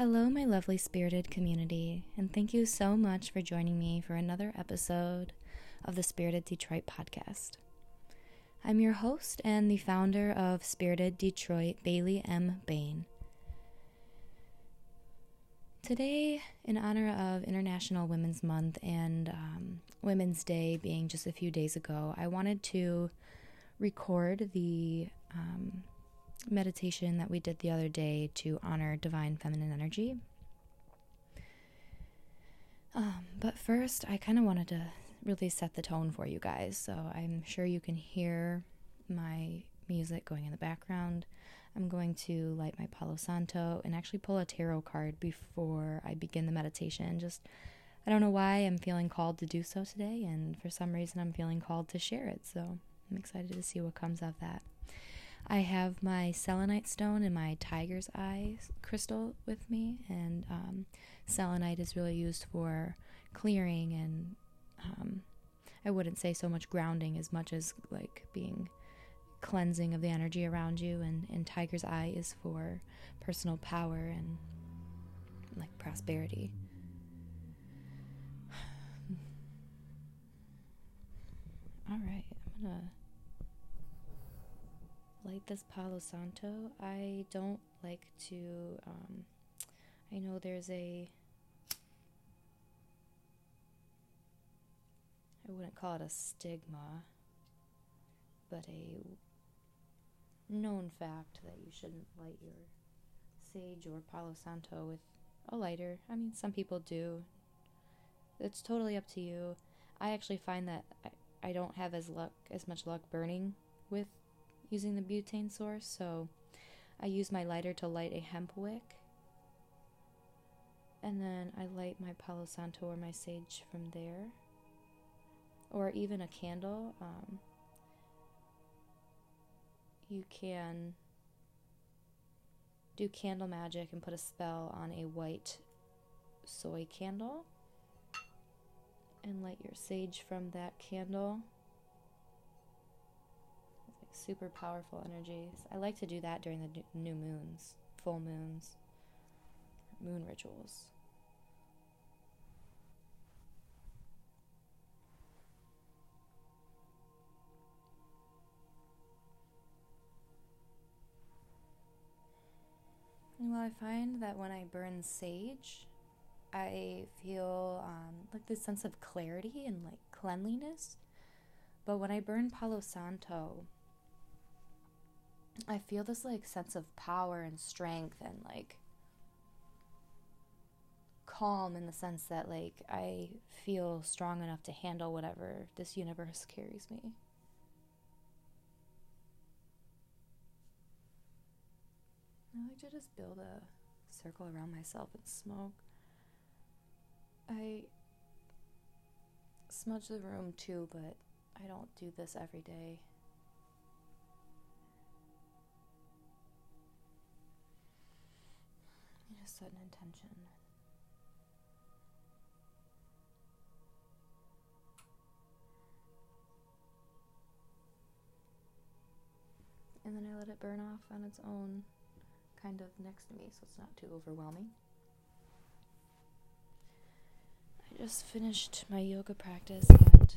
Hello, my lovely spirited community, and thank you so much for joining me for another episode of the Spirited Detroit podcast. I'm your host and the founder of Spirited Detroit, Bailey M. Bain. Today, in honor of International Women's Month and um, Women's Day being just a few days ago, I wanted to record the um, meditation that we did the other day to honor divine feminine energy. Um, but first, I kind of wanted to really set the tone for you guys. So I'm sure you can hear my music going in the background. I'm going to light my Palo Santo and actually pull a tarot card before I begin the meditation. Just, I don't know why I'm feeling called to do so today, and for some reason, I'm feeling called to share it. So I'm excited to see what comes of that. I have my selenite stone and my tiger's eye crystal with me, and um, selenite is really used for clearing and um, I wouldn't say so much grounding as much as like being cleansing of the energy around you, and, and tiger's eye is for personal power and like prosperity. All right, I'm gonna light this Palo Santo. I don't like to, um, I know there's a, I wouldn't call it a stigma, but a known fact that you shouldn't light your sage or Palo Santo with a lighter. I mean, some people do. It's totally up to you. I actually find that I, I don't have as luck as much luck burning with using the butane source, so I use my lighter to light a hemp wick. And then I light my Palo Santo or my sage from there. Or even a candle. Um, you can do candle magic and put a spell on a white soy candle and light your sage from that candle super powerful energies. I like to do that during the new moons, full moons, moon rituals. Well, I find that when I burn sage, I feel um, like this sense of clarity and like cleanliness. But when I burn Palo Santo, I feel this like sense of power and strength and like calm in the sense that like I feel strong enough to handle whatever this universe carries me. I like to just build a circle around myself and smoke. I smudge the room too, but I don't do this every day. Set an intention. And then I let it burn off on its own, kind of next to me, so it's not too overwhelming. I just finished my yoga practice and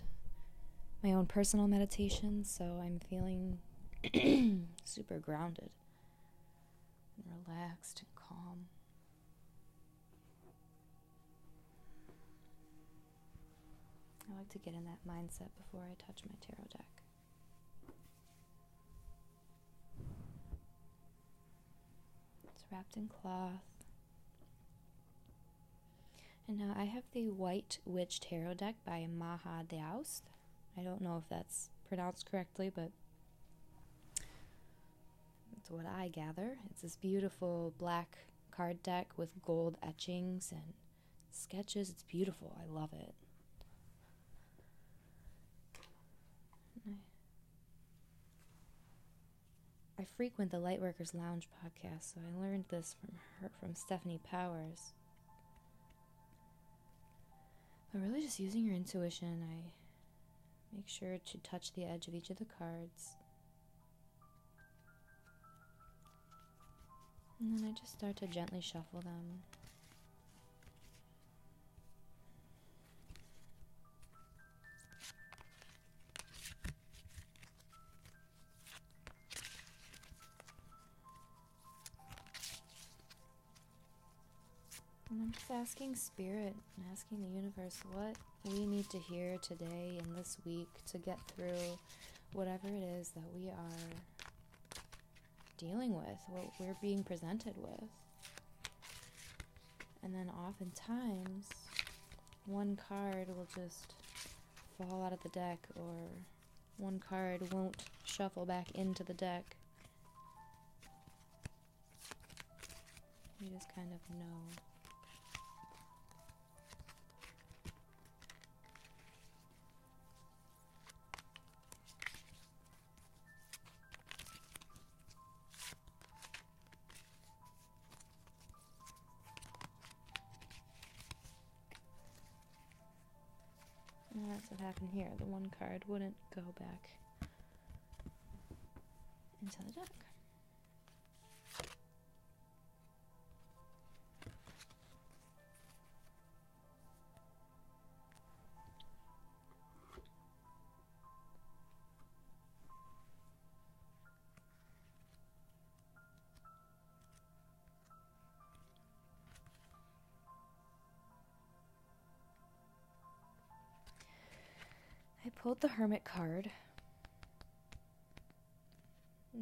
my own personal meditation, so I'm feeling super grounded and relaxed and calm. I like to get in that mindset before I touch my tarot deck. It's wrapped in cloth. And now I have the White Witch Tarot deck by Maha Daoust. I don't know if that's pronounced correctly, but that's what I gather. It's this beautiful black card deck with gold etchings and sketches. It's beautiful. I love it. I frequent the Lightworkers Lounge podcast, so I learned this from her from Stephanie Powers. But really just using your intuition, I make sure to touch the edge of each of the cards. And then I just start to gently shuffle them. And I'm just asking Spirit and asking the universe what we need to hear today and this week to get through whatever it is that we are dealing with, what we're being presented with. And then oftentimes, one card will just fall out of the deck, or one card won't shuffle back into the deck. You just kind of know. Happened here. The one card wouldn't go back into the deck. Pulled the Hermit card.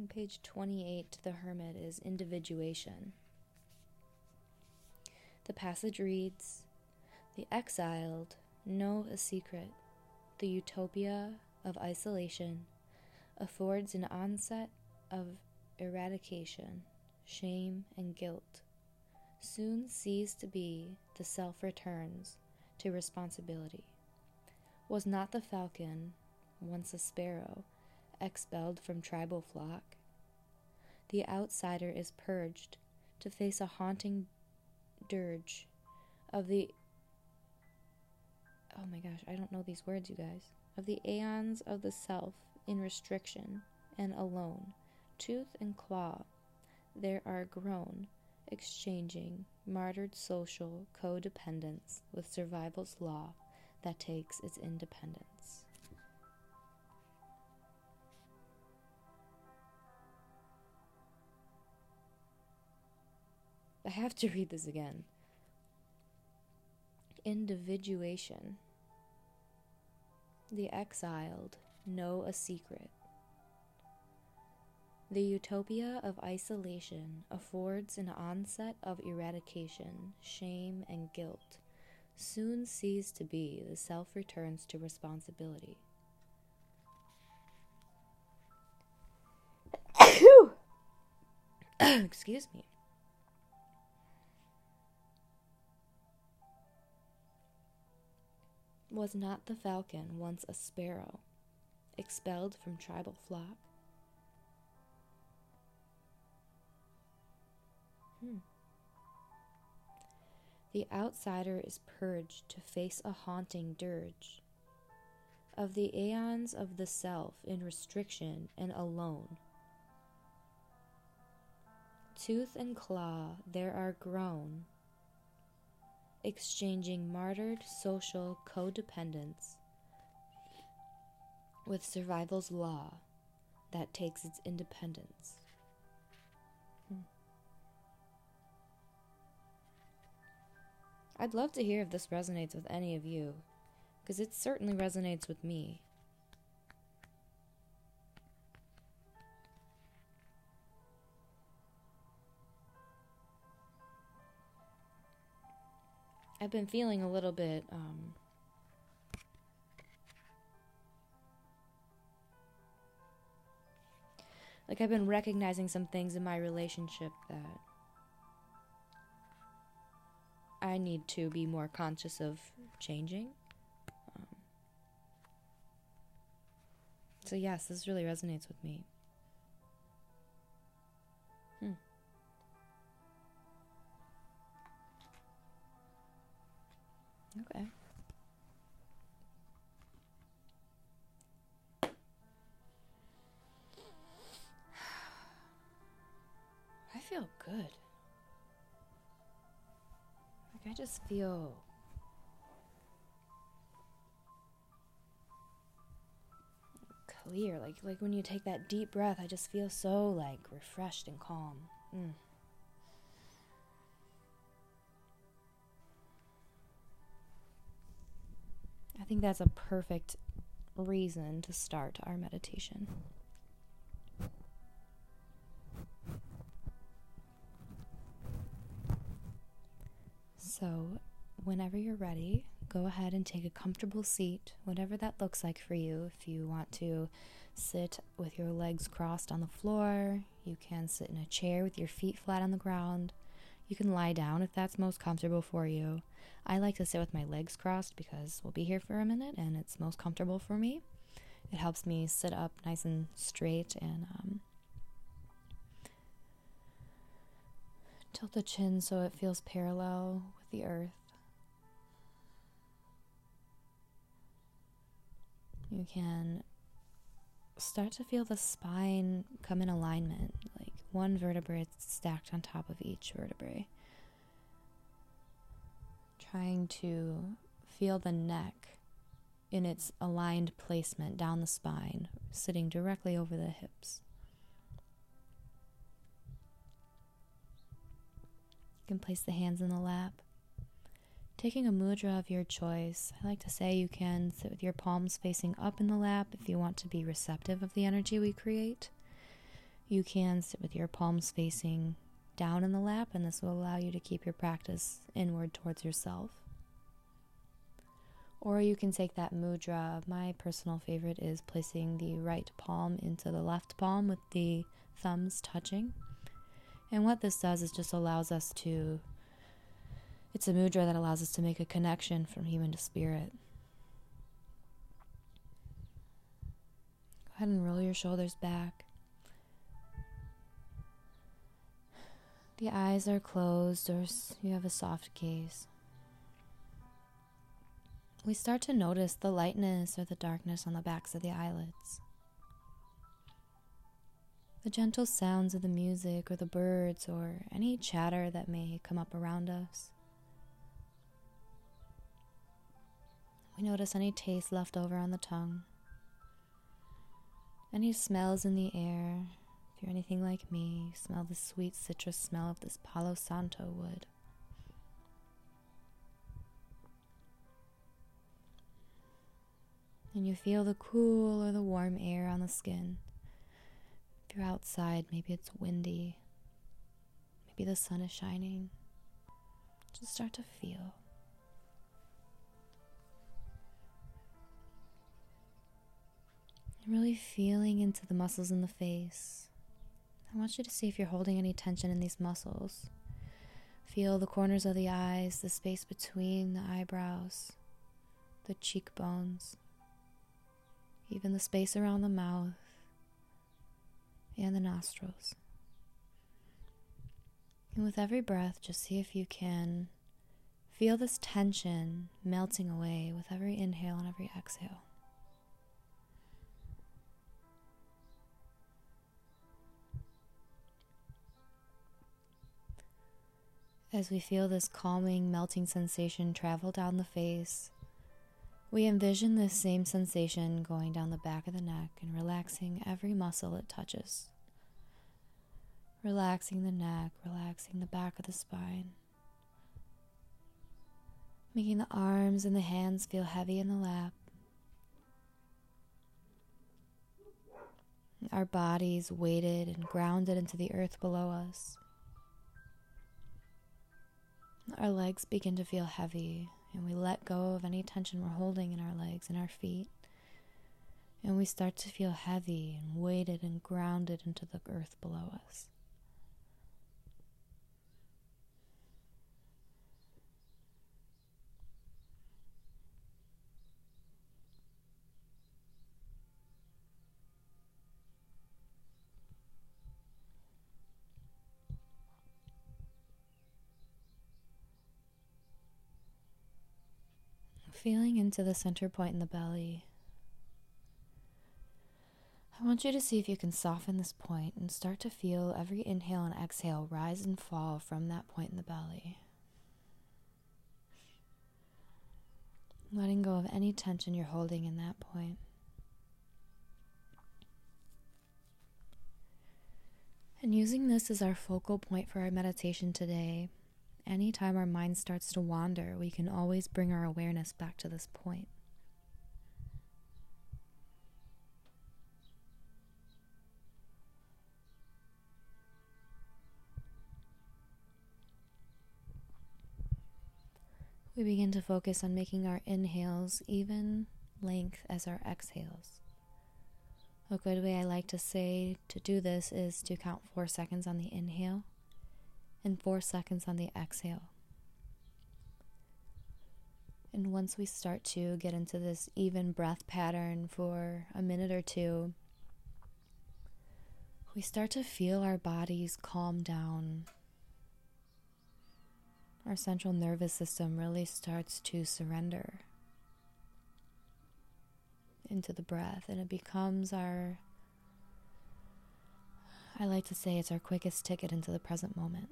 Page 28, the Hermit is individuation. The passage reads The exiled know a secret. The utopia of isolation affords an onset of eradication, shame, and guilt. Soon cease to be, the self returns to responsibility. Was not the falcon, once a sparrow, expelled from tribal flock? The outsider is purged to face a haunting dirge of the. Oh my gosh, I don't know these words, you guys. Of the aeons of the self in restriction and alone, tooth and claw, there are grown, exchanging martyred social codependence with survival's law that takes its independence. I have to read this again. Individuation. The exiled know a secret. The utopia of isolation affords an onset of eradication, shame, and guilt soon cease to be, the self returns to responsibility. Excuse me. Was not the falcon once a sparrow, expelled from tribal flock? Hmm. The outsider is purged to face a haunting dirge of the aeons of the self in restriction and alone. Tooth and claw there are grown, exchanging martyred social codependence with survival's law that takes its independence. I'd love to hear if this resonates with any of you, because it certainly resonates with me. I've been feeling a little bit um, like I've been recognizing some things in my relationship that I need to be more conscious of changing. Um, so, yes, this really resonates with me. Hmm. Okay. I feel good. Like I just feel clear. Like like when you take that deep breath, I just feel so like refreshed and calm. Mm. I think that's a perfect reason to start our meditation. So, whenever you're ready, go ahead and take a comfortable seat, whatever that looks like for you. If you want to sit with your legs crossed on the floor, you can sit in a chair with your feet flat on the ground. You can lie down if that's most comfortable for you. I like to sit with my legs crossed because we'll be here for a minute and it's most comfortable for me. It helps me sit up nice and straight and um, tilt the chin so it feels parallel the earth. You can start to feel the spine come in alignment, like one vertebrae stacked on top of each vertebrae trying to feel the neck in its aligned placement down the spine, sitting directly over the hips. You can place the hands in the lap. Taking a mudra of your choice, I like to say you can sit with your palms facing up in the lap if you want to be receptive of the energy we create. You can sit with your palms facing down in the lap, and this will allow you to keep your practice inward towards yourself. Or you can take that mudra. My personal favorite is placing the right palm into the left palm with the thumbs touching. And what this does is just allows us to, it's a mudra that allows us to make a connection from human to spirit. Go ahead and roll your shoulders back. The eyes are closed or you have a soft gaze. We start to notice the lightness or the darkness on the backs of the eyelids. The gentle sounds of the music or the birds or any chatter that may come up around us. We notice any taste left over on the tongue, any smells in the air, If you're anything like me, you smell the sweet citrus smell of this Palo Santo wood. And you feel the cool or the warm air on the skin. If you're outside, maybe it's windy, maybe the sun is shining. Just start to feel. Really feeling into the muscles in the face, I want you to see if you're holding any tension in these muscles. Feel the corners of the eyes, the space between the eyebrows, the cheekbones, even the space around the mouth and the nostrils. And with every breath, just see if you can feel this tension melting away with every inhale and every exhale. As we feel this calming, melting sensation travel down the face, we envision this same sensation going down the back of the neck and relaxing every muscle it touches. Relaxing the neck, relaxing the back of the spine. Making the arms and the hands feel heavy in the lap. Our bodies weighted and grounded into the earth below us. Our legs begin to feel heavy, and we let go of any tension we're holding in our legs and our feet. And we start to feel heavy and weighted and grounded into the earth below us. Feeling into the center point in the belly. I want you to see if you can soften this point and start to feel every inhale and exhale rise and fall from that point in the belly. letting go of any tension you're holding in that point. And using this as our focal point for our meditation today, anytime our mind starts to wander, we can always bring our awareness back to this point. We begin to focus on making our inhales even length as our exhales. A good way I like to say to do this is to count four seconds on the inhale and four seconds on the exhale. And once we start to get into this even breath pattern for a minute or two, we start to feel our bodies calm down our central nervous system really starts to surrender into the breath, and it becomes our, I like to say, it's our quickest ticket into the present moment.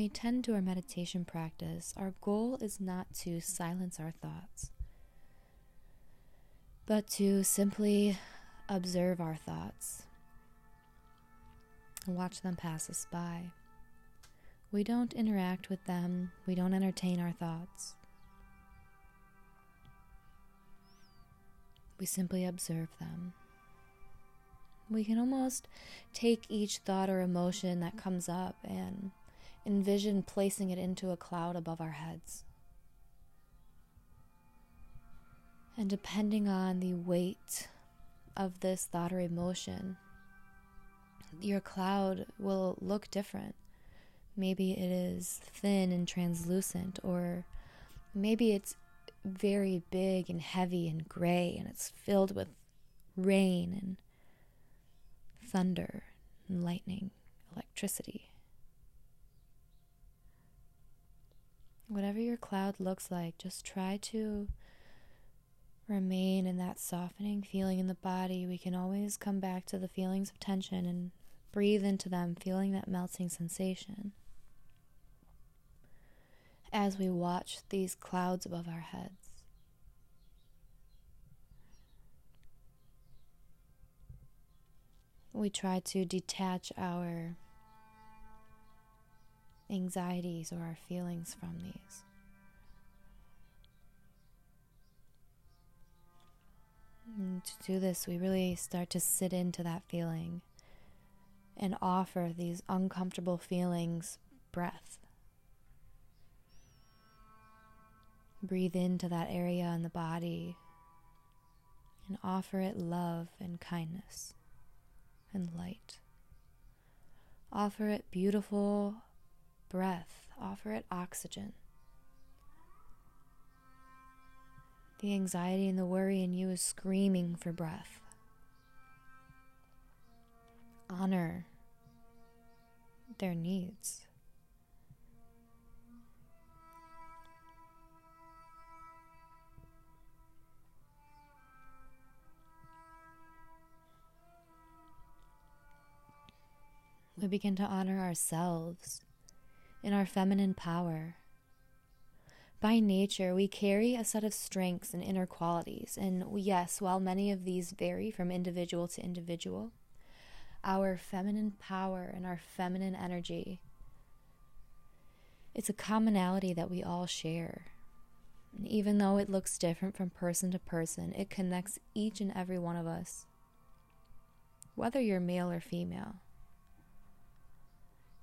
We tend to our meditation practice, our goal is not to silence our thoughts, but to simply observe our thoughts and watch them pass us by. We don't interact with them, we don't entertain our thoughts. We simply observe them. We can almost take each thought or emotion that comes up and envision placing it into a cloud above our heads. And depending on the weight of this thought or emotion, your cloud will look different. Maybe it is thin and translucent, or maybe it's very big and heavy and gray and it's filled with rain and thunder, and lightning, electricity. Whatever your cloud looks like, just try to remain in that softening feeling in the body. We can always come back to the feelings of tension and breathe into them, feeling that melting sensation. As we watch these clouds above our heads. we try to detach our anxieties or our feelings from these. And to do this, we really start to sit into that feeling and offer these uncomfortable feelings breath. Breathe into that area in the body and offer it love and kindness and light. Offer it beautiful breath, offer it oxygen. The anxiety and the worry in you is screaming for breath. Honor their needs. we begin to honor ourselves in our feminine power. By nature, we carry a set of strengths and inner qualities, and yes, while many of these vary from individual to individual, our feminine power and our feminine energy it's a commonality that we all share. And even though it looks different from person to person, it connects each and every one of us, whether you're male or female.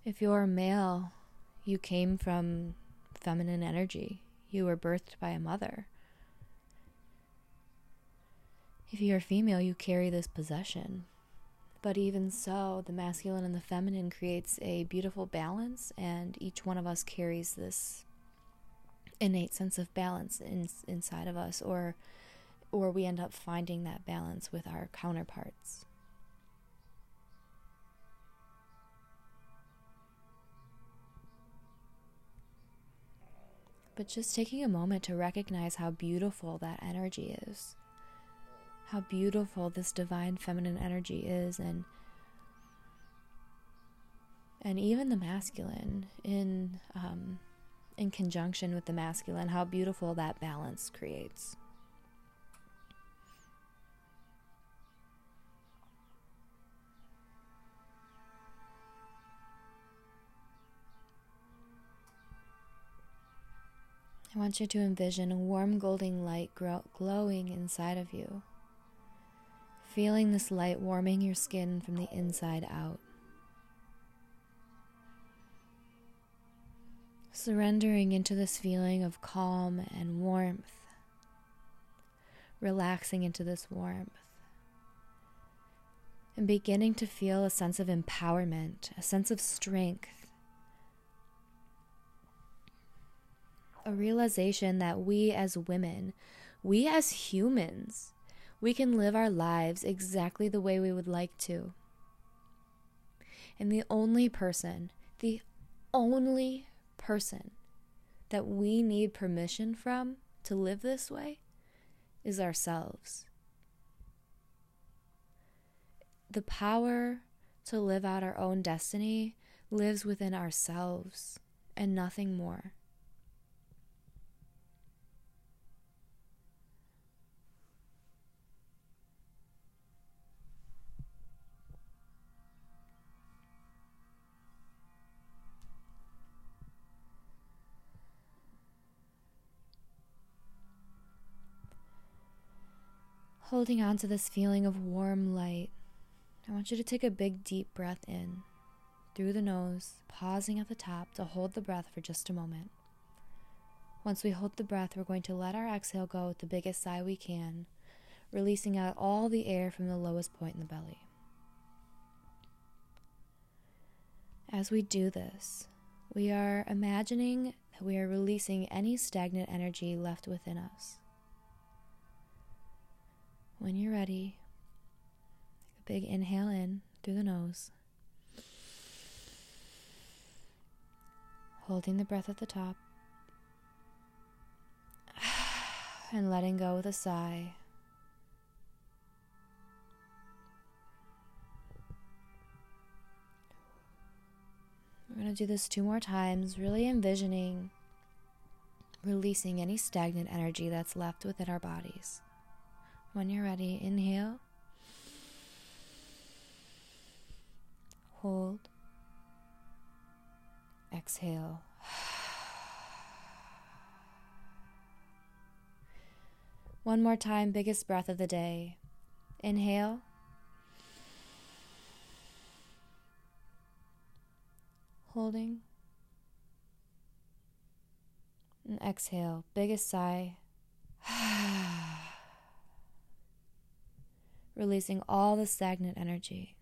If you're male, you came from feminine energy. You were birthed by a mother. If you're female, you carry this possession. But even so, the masculine and the feminine creates a beautiful balance, and each one of us carries this innate sense of balance in, inside of us, or or we end up finding that balance with our counterparts. But just taking a moment to recognize how beautiful that energy is, how beautiful this divine feminine energy is, and and even the masculine in um, in conjunction with the masculine, how beautiful that balance creates. I want you to envision a warm golden light grow- glowing inside of you, feeling this light warming your skin from the inside out. Surrendering into this feeling of calm and warmth, relaxing into this warmth, and beginning to feel a sense of empowerment, a sense of strength a realization that we as women, we as humans, we can live our lives exactly the way we would like to. And the only person, the only person that we need permission from to live this way is ourselves. The power to live out our own destiny lives within ourselves and nothing more. Holding on to this feeling of warm light, I want you to take a big deep breath in through the nose, pausing at the top to hold the breath for just a moment. Once we hold the breath, we're going to let our exhale go with the biggest sigh we can, releasing out all the air from the lowest point in the belly. As we do this, we are imagining that we are releasing any stagnant energy left within us. When you're ready, a big inhale in through the nose, holding the breath at the top, and letting go with a sigh. We're going to do this two more times, really envisioning releasing any stagnant energy that's left within our bodies. When you're ready, inhale. Hold. Exhale. One more time, biggest breath of the day. Inhale. Holding. And exhale, biggest sigh. releasing all the stagnant energy.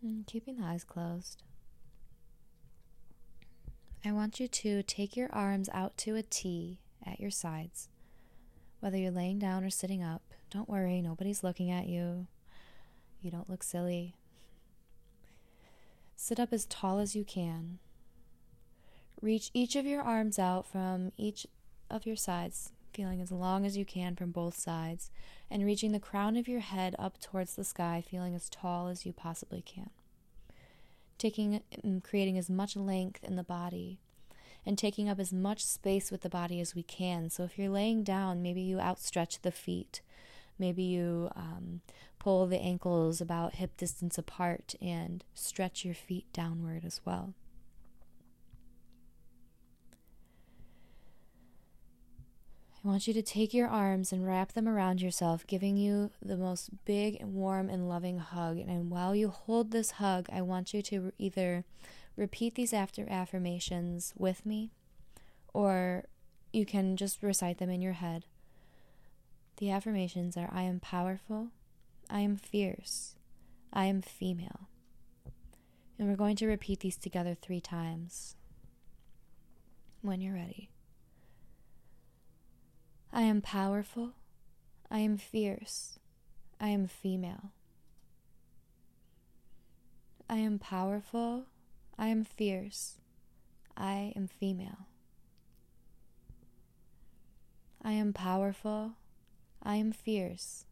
And keeping the eyes closed. I want you to take your arms out to a T at your sides. Whether you're laying down or sitting up, don't worry, nobody's looking at you. You don't look silly. Sit up as tall as you can. Reach each of your arms out from each of your sides feeling as long as you can from both sides, and reaching the crown of your head up towards the sky, feeling as tall as you possibly can. Taking creating as much length in the body and taking up as much space with the body as we can. So if you're laying down, maybe you outstretch the feet. Maybe you um, pull the ankles about hip distance apart and stretch your feet downward as well. I want you to take your arms and wrap them around yourself, giving you the most big, warm, and loving hug. And while you hold this hug, I want you to either repeat these after affirmations with me, or you can just recite them in your head. The affirmations are I am powerful, I am fierce, I am female. And we're going to repeat these together three times when you're ready. I am powerful. I am fierce. I am female. I am powerful. I am fierce. I am female. I am powerful. I am fierce.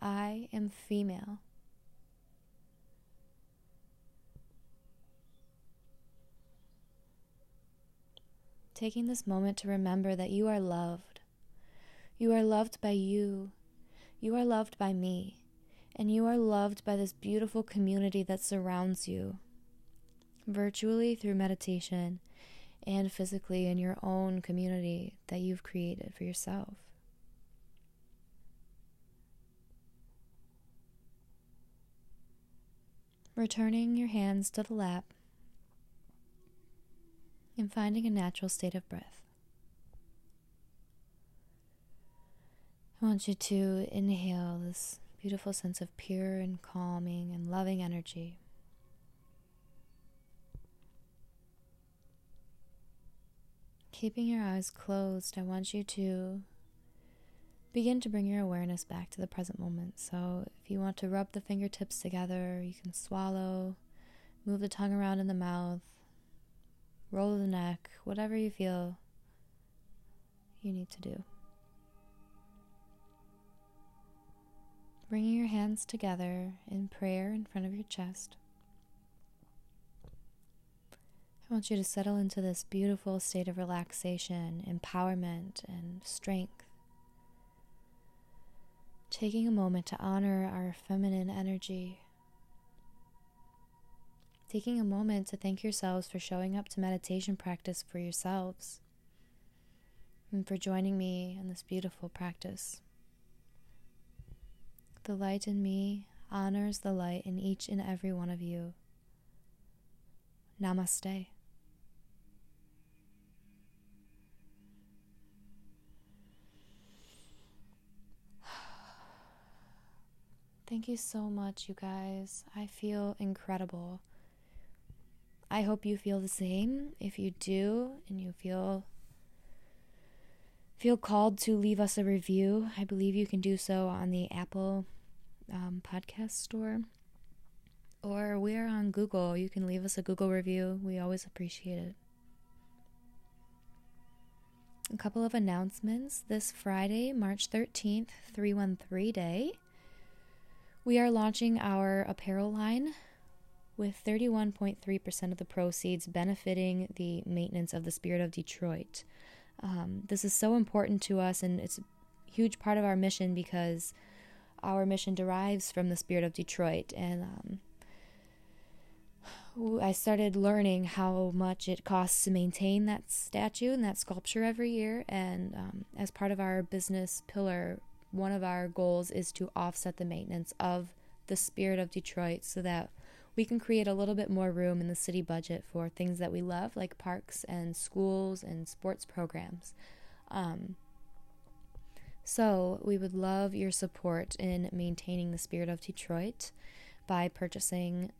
I am female. Taking this moment to remember that you are loved. You are loved by you. You are loved by me. And you are loved by this beautiful community that surrounds you, virtually through meditation and physically in your own community that you've created for yourself. Returning your hands to the lap and finding a natural state of breath. I want you to inhale this beautiful sense of pure and calming and loving energy. Keeping your eyes closed, I want you to begin to bring your awareness back to the present moment. So, if you want to rub the fingertips together, you can swallow, move the tongue around in the mouth, roll the neck, whatever you feel you need to do. Bringing your hands together in prayer in front of your chest. I want you to settle into this beautiful state of relaxation, empowerment, and strength. Taking a moment to honor our feminine energy taking a moment to thank yourselves for showing up to meditation practice for yourselves and for joining me in this beautiful practice. The light in me honors the light in each and every one of you. Namaste. Thank you so much, you guys. I feel incredible. I hope you feel the same. If you do and you feel feel called to leave us a review, I believe you can do so on the Apple um, podcast store. Or we are on Google. You can leave us a Google review. We always appreciate it. A couple of announcements. This Friday, March 13th, 313 Day, we are launching our apparel line with 31.3% of the proceeds benefiting the maintenance of the Spirit of Detroit. Um, this is so important to us, and it's a huge part of our mission because our mission derives from the Spirit of Detroit. And um, I started learning how much it costs to maintain that statue and that sculpture every year. And um, as part of our business pillar, one of our goals is to offset the maintenance of the Spirit of Detroit so that we can create a little bit more room in the city budget for things that we love, like parks and schools and sports programs. Um, so, we would love your support in maintaining the spirit of Detroit by purchasing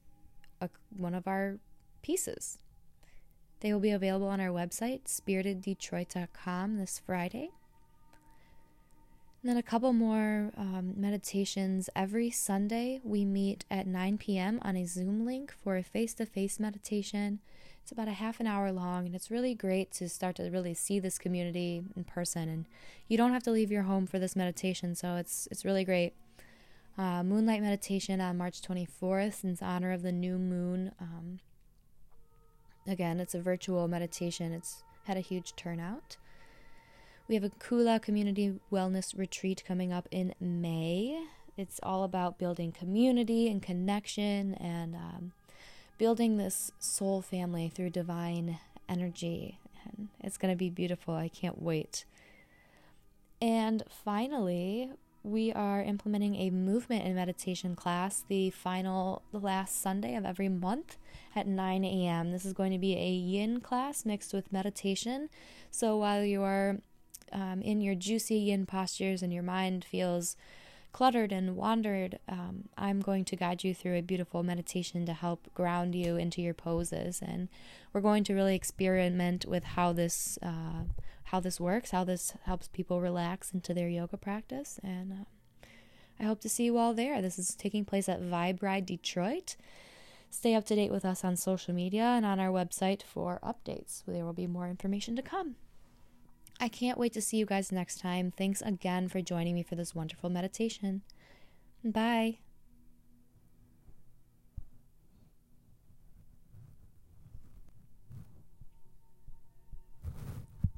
a, one of our pieces. They will be available on our website, spiriteddetroit.com, this Friday. And then a couple more um, meditations. Every Sunday, we meet at 9 p.m. on a Zoom link for a face to face meditation. It's about a half an hour long, and it's really great to start to really see this community in person. And you don't have to leave your home for this meditation, so it's it's really great. Uh, moonlight meditation on March 24th in honor of the new moon. Um, again, it's a virtual meditation. It's had a huge turnout. We have a Kula Community Wellness Retreat coming up in May. It's all about building community and connection and um, building this soul family through divine energy. And it's going to be beautiful. I can't wait. And finally, we are implementing a movement and meditation class the final, the last Sunday of every month at 9 a.m. This is going to be a yin class mixed with meditation. So while you are um, in your juicy yin postures and your mind feels cluttered and wandered, um, I'm going to guide you through a beautiful meditation to help ground you into your poses. And we're going to really experiment with how this, uh, how this works, how this helps people relax into their yoga practice. And uh, I hope to see you all there. This is taking place at Vibe Ride Detroit. Stay up to date with us on social media and on our website for updates. There will be more information to come. I can't wait to see you guys next time. Thanks again for joining me for this wonderful meditation. Bye.